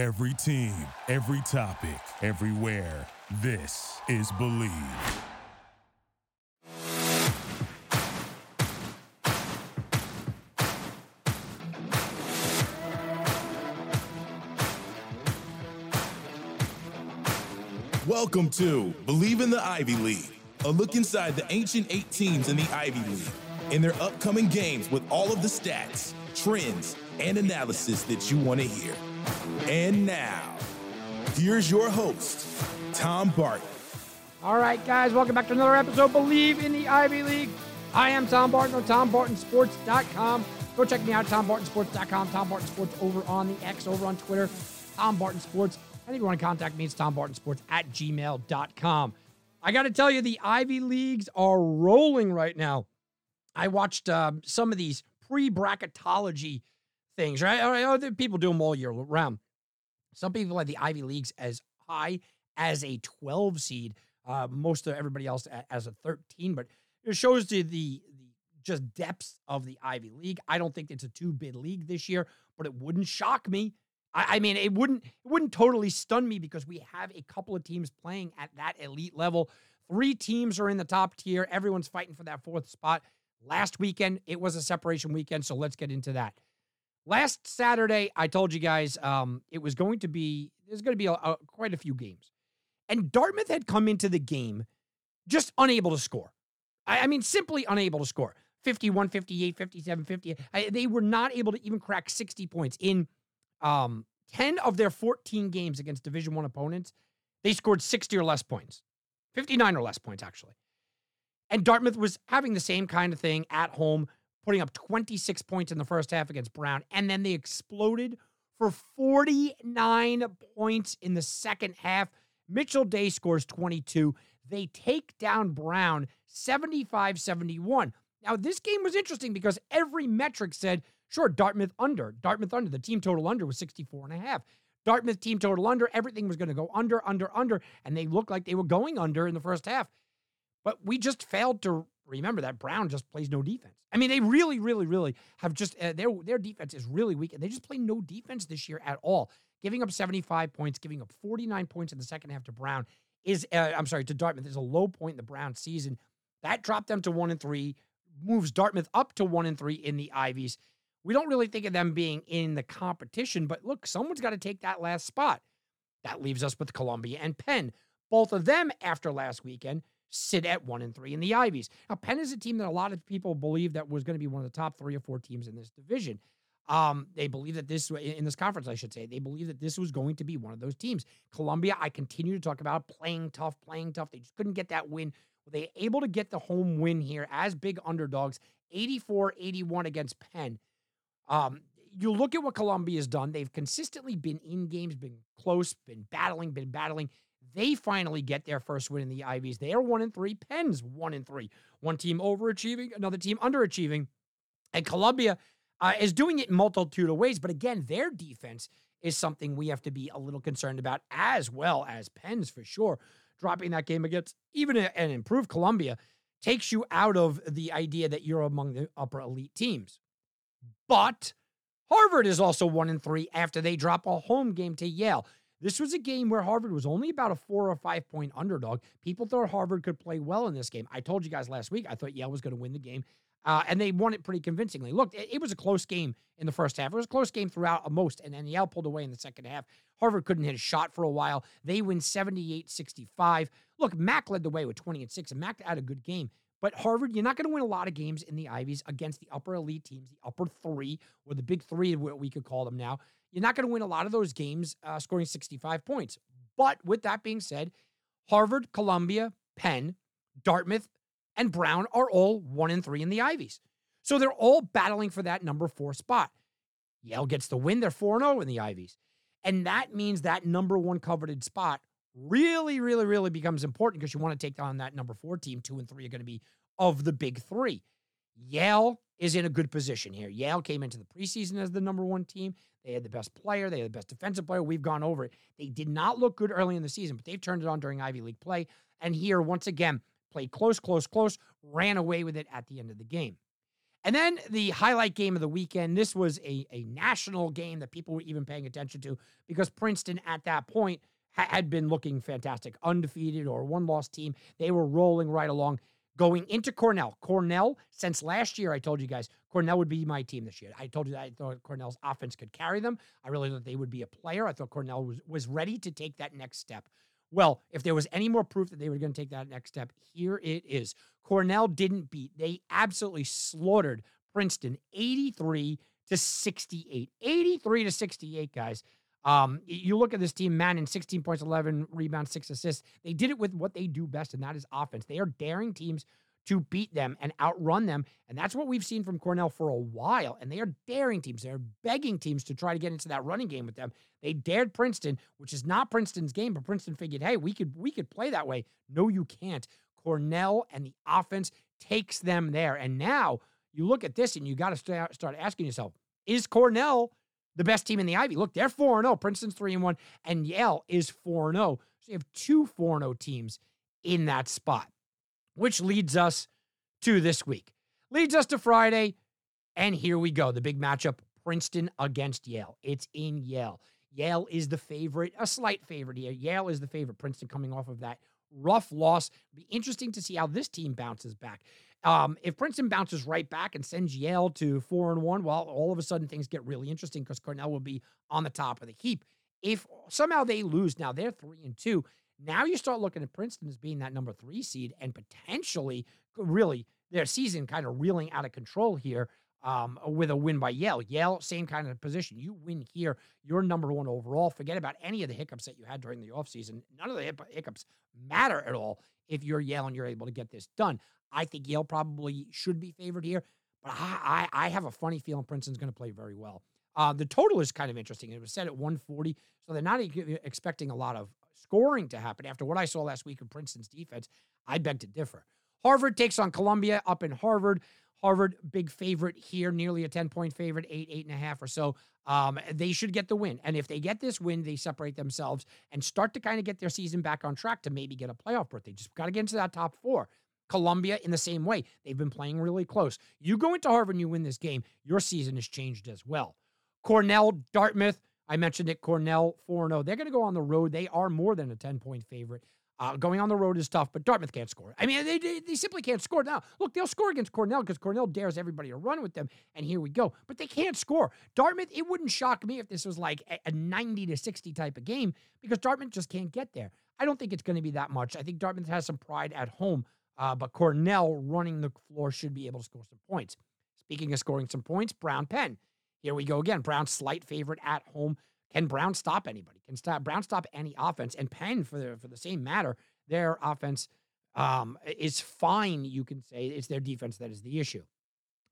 Every team, every topic, everywhere. This is Bleav. Welcome to Bleav in the Ivy League, a look inside the ancient eight teams in the Ivy League and their upcoming games with all of the stats, trends, and analysis that you want to hear. And now, here's your host, Tom Barton. All right, guys, welcome back to another episode. Bleav in the Ivy League. I am Tom Barton on TomBartonSports.com. Go check me out at TomBartonSports.com. Tom Barton Sports over on the X, over on Twitter. Tom Barton Sports. And if you want to contact me, it's TomBartonSports at gmail.com. I got to tell you, the Ivy Leagues are rolling right now. I watched um, some of these pre bracketology things, right? All right, oh, people do them all year round. Some people have the Ivy Leagues as high as a 12 seed. Uh, most of everybody else as a 13, but it shows the, the the just depths of the Ivy League. I don't think it's a two bid league this year, but it wouldn't shock me. I, I mean, it wouldn't it wouldn't totally stun me because we have a couple of teams playing at that elite level. Three teams are in the top tier. Everyone's fighting for that fourth spot. Last weekend, it was a separation weekend, so let's get into that. Last Saturday, I told you guys um, it was going to be there's going to be a, a, quite a few games, and Dartmouth had come into the game just unable to score. I, I mean, simply unable to score. 51, 58, 57, 50. I, they were not able to even crack 60 points in um, 10 of their 14 games against Division One opponents. They scored 60 or less points, 59 or less points actually. And Dartmouth was having the same kind of thing at home, putting up 26 points in the first half against Brown. And then they exploded for 49 points in the second half. Mitchell Day scores 22. They take down Brown 75 71. Now, this game was interesting because every metric said, sure, Dartmouth under. Dartmouth under. The team total under was 64 and a half. Dartmouth team total under. Everything was going to go under, under, under. And they looked like they were going under in the first half. But we just failed to remember that Brown just plays no defense. I mean, they really, really, really have just uh, their their defense is really weak, and they just play no defense this year at all. Giving up 75 points, giving up 49 points in the second half to Brown is uh, I'm sorry to Dartmouth is a low point in the Brown season. That dropped them to one and three, moves Dartmouth up to one and three in the Ivies. We don't really think of them being in the competition, but look, someone's got to take that last spot. That leaves us with Columbia and Penn. Both of them after last weekend sit at one and three in the Ivies. Now, Penn is a team that a lot of people believe that was going to be one of the top three or four teams in this division. Um, they believe that this in this conference, I should say, they believe that this was going to be one of those teams. Columbia, I continue to talk about playing tough, playing tough. They just couldn't get that win. Were they able to get the home win here as big underdogs, 84-81 against Penn? Um, you look at what Columbia's done. They've consistently been in games, been close, been battling, been battling. They finally get their first win in the Ivies. They are one in three. Penn's one in three. One team overachieving, another team underachieving. And Columbia uh, is doing it in multitude of ways. But again, their defense is something we have to be a little concerned about, as well as Penn's for sure. Dropping that game against even an improved Columbia takes you out of the idea that you're among the upper elite teams. But Harvard is also one and three after they drop a home game to Yale. This was a game where Harvard was only about a four or five point underdog. People thought Harvard could play well in this game. I told you guys last week, I thought Yale was going to win the game. Uh, and they won it pretty convincingly. Look, it, it, was a close game in the first half. It was a close game throughout most, and then Yale pulled away in the second half. Harvard couldn't hit a shot for a while. They win 78 65. Look, Mac led the way with 20 and 6, and Mac had a good game. But Harvard, you're not going to win a lot of games in the Ivies against the upper elite teams, the upper three, or the big three, what we could call them now. You're not going to win a lot of those games uh, scoring 65 points. But with that being said, Harvard, Columbia, Penn, Dartmouth, and Brown are all one and three in the Ivies. So they're all battling for that number four spot. Yale gets the win. They're 4 0 in the Ivies. And that means that number one coveted spot really, really, really becomes important because you want to take on that number four team. Two and three are going to be of the big three. Yale is in a good position here. Yale came into the preseason as the number one team. They had the best player, they had the best defensive player. We've gone over it. They did not look good early in the season, but they've turned it on during Ivy League play. And here, once again, played close, close, close, ran away with it at the end of the game. And then the highlight game of the weekend. This was a, a national game that people were even paying attention to because Princeton at that point ha- had been looking fantastic, undefeated or one loss team. They were rolling right along going into Cornell. Cornell, since last year, I told you guys, Cornell would be my team this year. I told you that I thought Cornell's offense could carry them. I really thought they would be a player. I thought Cornell was, was ready to take that next step. Well, if there was any more proof that they were going to take that next step, here it is. Cornell didn't beat. They absolutely slaughtered Princeton 83 to 68. 83 to 68, guys. Um, you look at this team, Manning, 16 points, 11 rebounds, six assists. They did it with what they do best, and that is offense. They are daring teams to beat them and outrun them. And that's what we've seen from Cornell for a while. And they are daring teams. They're begging teams to try to get into that running game with them. They dared Princeton, which is not Princeton's game, but Princeton figured, hey, we could we could play that way. No, you can't. Cornell and the offense takes them there. And now you look at this and you got to start asking yourself, is Cornell the best team in the Ivy? Look, they're 4 0. Princeton's 3 and 1, and Yale is 4 0. So you have two 4 0 teams in that spot, which leads us to this week. Leads us to Friday. And here we go. The big matchup Princeton against Yale. It's in Yale. Yale is the favorite, a slight favorite here. Yale is the favorite. Princeton coming off of that rough loss. Be interesting to see how this team bounces back. Um, if Princeton bounces right back and sends Yale to four and one, well, all of a sudden things get really interesting because Cornell will be on the top of the heap. If somehow they lose, now they're three and two. Now you start looking at Princeton as being that number three seed and potentially really their season kind of reeling out of control here um, with a win by Yale. Yale, same kind of position. You win here, you're number one overall. Forget about any of the hiccups that you had during the offseason. None of the hiccups matter at all if you're Yale and you're able to get this done. I think Yale probably should be favored here, but I, I, I have a funny feeling Princeton's going to play very well. Uh, the total is kind of interesting. It was set at 140, so they're not expecting a lot of scoring to happen. After what I saw last week of Princeton's defense, I beg to differ. Harvard takes on Columbia up in Harvard. Harvard, big favorite here, nearly a 10 point favorite, eight, eight and a half or so. Um, they should get the win. And if they get this win, they separate themselves and start to kind of get their season back on track to maybe get a playoff berth. They just got to get into that top four. Columbia in the same way. They've been playing really close. You go into Harvard and you win this game, your season has changed as well. Cornell, Dartmouth, I mentioned it, Cornell 4 0. They're going to go on the road. They are more than a 10 point favorite. Uh, going on the road is tough, but Dartmouth can't score. I mean, they, they, they simply can't score. Now, look, they'll score against Cornell because Cornell dares everybody to run with them, and here we go. But they can't score. Dartmouth, it wouldn't shock me if this was like a, a 90 to 60 type of game because Dartmouth just can't get there. I don't think it's going to be that much. I think Dartmouth has some pride at home, uh, but Cornell running the floor should be able to score some points. Speaking of scoring some points, Brown Penn. Here we go again. Brown slight favorite at home. Can Brown stop anybody? Can stop Brown stop any offense? And Penn, for the for the same matter, their offense um, is fine. You can say it's their defense that is the issue.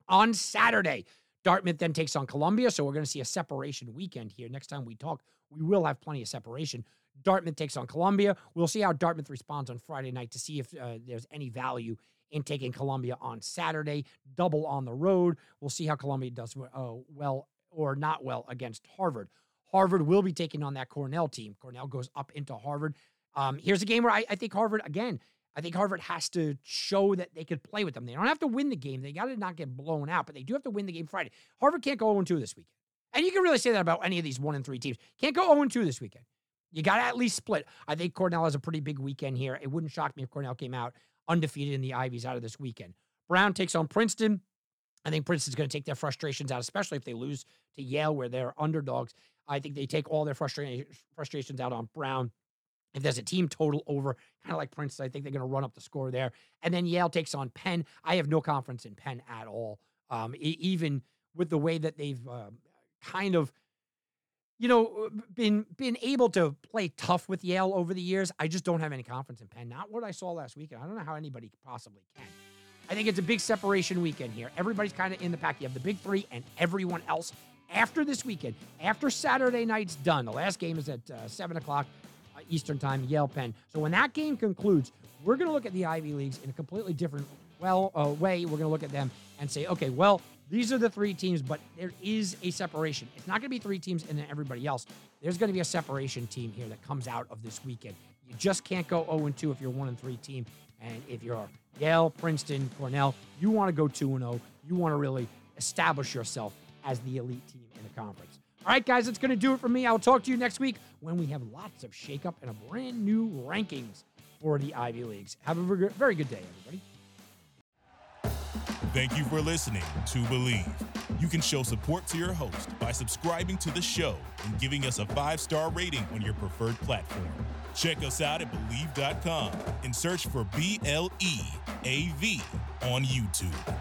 On Saturday, Dartmouth then takes on Columbia, so we're going to see a separation weekend here. Next time we talk, we will have plenty of separation. Dartmouth takes on Columbia. We'll see how Dartmouth responds on Friday night to see if uh, there's any value in taking Columbia on Saturday. Double on the road. We'll see how Columbia does uh, well or not well against Harvard. Harvard will be taking on that Cornell team. Cornell goes up into Harvard. Um, here's a game where I, I think Harvard, again, I think Harvard has to show that they could play with them. They don't have to win the game. They got to not get blown out, but they do have to win the game Friday. Harvard can't go 0 2 this weekend. And you can really say that about any of these 1 and 3 teams. Can't go 0 2 this weekend. You got to at least split. I think Cornell has a pretty big weekend here. It wouldn't shock me if Cornell came out undefeated in the Ivies out of this weekend. Brown takes on Princeton. I think Princeton's going to take their frustrations out, especially if they lose to Yale, where they're underdogs. I think they take all their frustra- frustrations out on Brown. If there's a team total over, kind of like Princeton, I think they're going to run up the score there. And then Yale takes on Penn. I have no confidence in Penn at all. Um, even with the way that they've uh, kind of, you know, been been able to play tough with Yale over the years, I just don't have any confidence in Penn. Not what I saw last weekend. I don't know how anybody possibly can. I think it's a big separation weekend here. Everybody's kind of in the pack. You have the big three and everyone else after this weekend, after Saturday night's done. The last game is at uh, 7 o'clock uh, Eastern Time, Yale Penn. So when that game concludes, we're going to look at the Ivy Leagues in a completely different well uh, way. We're going to look at them and say, okay, well, these are the three teams, but there is a separation. It's not going to be three teams and then everybody else. There's going to be a separation team here that comes out of this weekend. You just can't go 0 2 if you're 1 and 3 team. And if you're Yale, Princeton, Cornell, you want to go 2 0. You want to really establish yourself as the elite team in the conference. All right, guys, that's going to do it for me. I'll talk to you next week when we have lots of shakeup and a brand new rankings for the Ivy Leagues. Have a very good day, everybody. Thank you for listening to Bleav. You can show support to your host by subscribing to the show and giving us a five star rating on your preferred platform. Check us out at Bleav.com and search for B L E A V on YouTube.